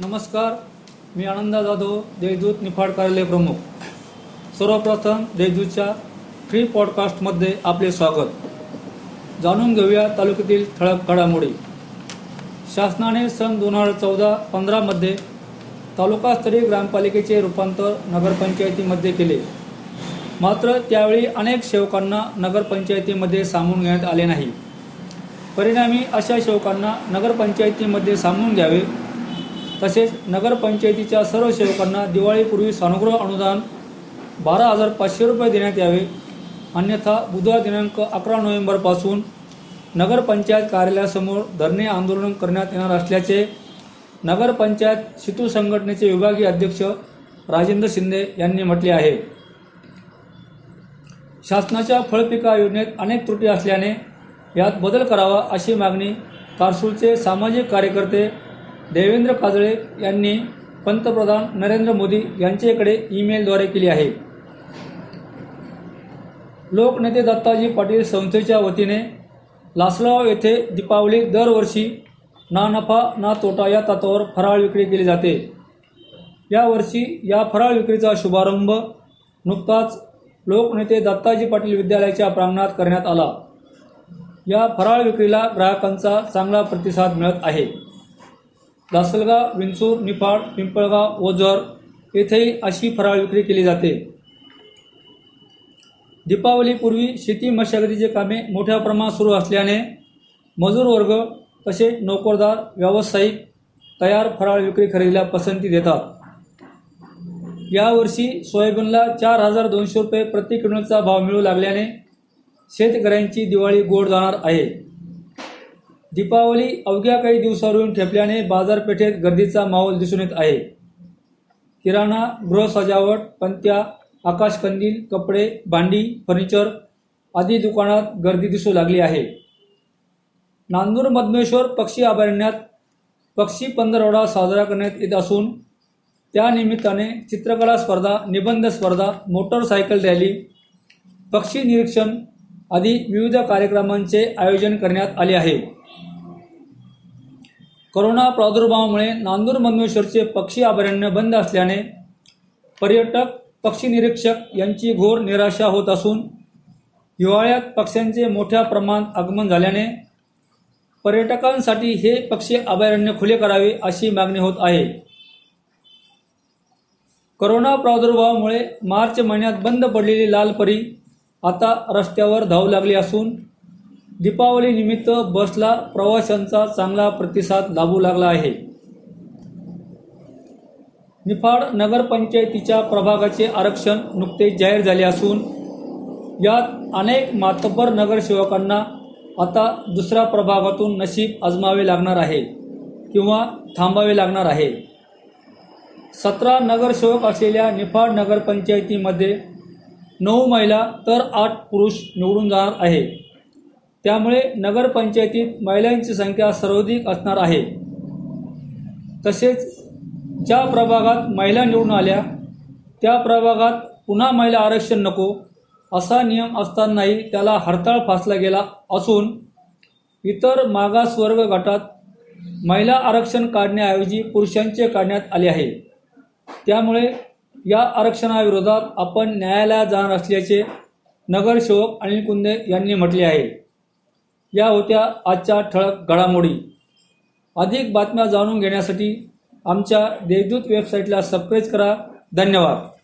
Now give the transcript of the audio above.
नमस्कार मी आनंदा जाधव देशदूत निफाड कार्यालय प्रमुख. सर्वप्रथम देशदूतच्या फ्री पॉडकास्टमध्ये आपले स्वागत. जाणून घेऊया तालुक्यातील ठळक घडामोडी. शासनाने सन दोन हजार चौदा पंधरामध्ये तालुकास्तरीय ग्रामपालिकेचे रूपांतर नगरपंचायतीमध्ये केले. मात्र त्यावेळी अनेक सेवकांना नगरपंचायतीमध्ये सामावून घेण्यात आले नाही. परिणामी अशा सेवकांना नगरपंचायतीमध्ये सामावून घ्यावे तसेच नगरपंचायतीच्या सर्व सेवकांना दिवाळीपूर्वी सानुग्रह अनुदान बारा हजार पाचशे रुपये देण्यात यावे. अन्यथा बुधवार दिनांक अकरा नोव्हेंबरपासून नगरपंचायत कार्यालयासमोर धरणे आंदोलन करण्यात येणार असल्याचे नगरपंचायत शितू संघटनेचे विभागीय अध्यक्ष राजेंद्र शिंदे यांनी म्हटले आहे. शासनाच्या फळपिका योजनेत अनेक त्रुटी असल्याने यात बदल करावा अशी मागणी कारसूरचे सामाजिक कार्यकर्ते देवेंद्र काजळे यांनी पंतप्रधान नरेंद्र मोदी यांच्याकडे ईमेलद्वारे केली आहे. लोकनेते दत्ताजी पाटील संस्थेच्या वतीने लासलगाव येथे दीपावली दरवर्षी ना नफा ना तोटा या तत्वावर फराळ विक्री केली जाते. यावर्षी या फराळ विक्रीचा शुभारंभ नुकताच लोकनेते दत्ताजी पाटील विद्यालयाच्या प्रांगणात करण्यात आला. या फराळ विक्रीला ग्राहकांचा चांगला प्रतिसाद मिळत आहे. लासलगाव विंचूर निफाड पिंपळगाव ओझर येथेही अशी फराळ विक्री केली जाते. दीपावलीपूर्वी शेती मशागतीचे कामे मोठ्या प्रमाणात सुरू असल्याने मजूर वर्ग तसेच नोकरदार व्यावसायिक तयार फराळ विक्री खरेदीला पसंती देतात. यावर्षी सोयाबीनला चार हजार दोनशे रुपये प्रति क्विंटलचा भाव मिळू लागल्याने शेतकऱ्यांची दिवाळी गोड जाणार आहे. दीपावली अवघ्या काही दिवसावरून ठेपल्याने बाजारपेठेत गर्दीचा माहोल दिसून येत आहे. किराणा गृहसजावट पंत्या आकाशकंदील कपडे भांडी फर्निचर आदी दुकानात गर्दी दिसू लागली आहे. नांदूर मधमेश्वर पक्षी अभयारण्यात पक्षी पंधरवडा साजरा करण्यात येत असून त्यानिमित्ताने चित्रकला स्पर्धा निबंध स्पर्धा मोटरसायकल रॅली पक्षी निरीक्षण आदी विविध कार्यक्रमांचे आयोजन करण्यात आले आहे. कोरोना प्रादुर्भावामुळे नांदूर मधमेश्वरचे पक्षी अभयारण्य बंद असल्याने पर्यटक पक्षी निरीक्षक यांची घोर निराशा होत असून हिवाळ्यात पक्ष्यांचे मोठ्या प्रमाणात आगमन झाल्याने पर्यटकांसाठी हे पक्षी अभयारण्य खुले करावे अशी मागणी होत आहे. करोना प्रादुर्भावामुळे मार्च महिन्यात बंद पडलेली लाल परी आता रस्त्यावर धावू लागली असून दीपावलीनिमित्त बसला प्रवाशांचा चांगला प्रतिसाद लाभू लागला आहे. निफाड नगरपंचायतीच्या प्रभागाचे आरक्षण नुकतेच जाहीर झाले असून यात अनेक मातब्बर नगरसेवकांना आता दुसऱ्या प्रभागातून नशीब आजमावे लागणार आहे किंवा थांबावे लागणार आहे. सतरा नगरसेवक असलेल्या निफाड नगरपंचायतीमध्ये नऊ महिला तर आठ पुरुष निवडून जाणार आहे त्यामुळे नगरपंचायतीत महिलांची संख्या सर्वाधिक असणार आहे. तसेच ज्या प्रभागात महिला निवडून आल्या त्या प्रभागात पुन्हा महिला आरक्षण नको असा नियम असतानाही त्याला हरताळ फासला गेला असून इतर मागासवर्ग गटात महिला आरक्षण काढण्याऐवजी पुरुषांचे काढण्यात आले आहे. त्यामुळे या आरक्षणाविरोधात आपण न्यायालयात जाणार असल्याचे नगरसेवक अनिल कुंदे यांनी म्हटले आहे. या होत्या आजच्या ठळक घडामोडी. अधिक बातम्या जाणून घेण्यासाठी आमच्या देवदूत वेबसाईटला सबस्क्राईब करा. धन्यवाद.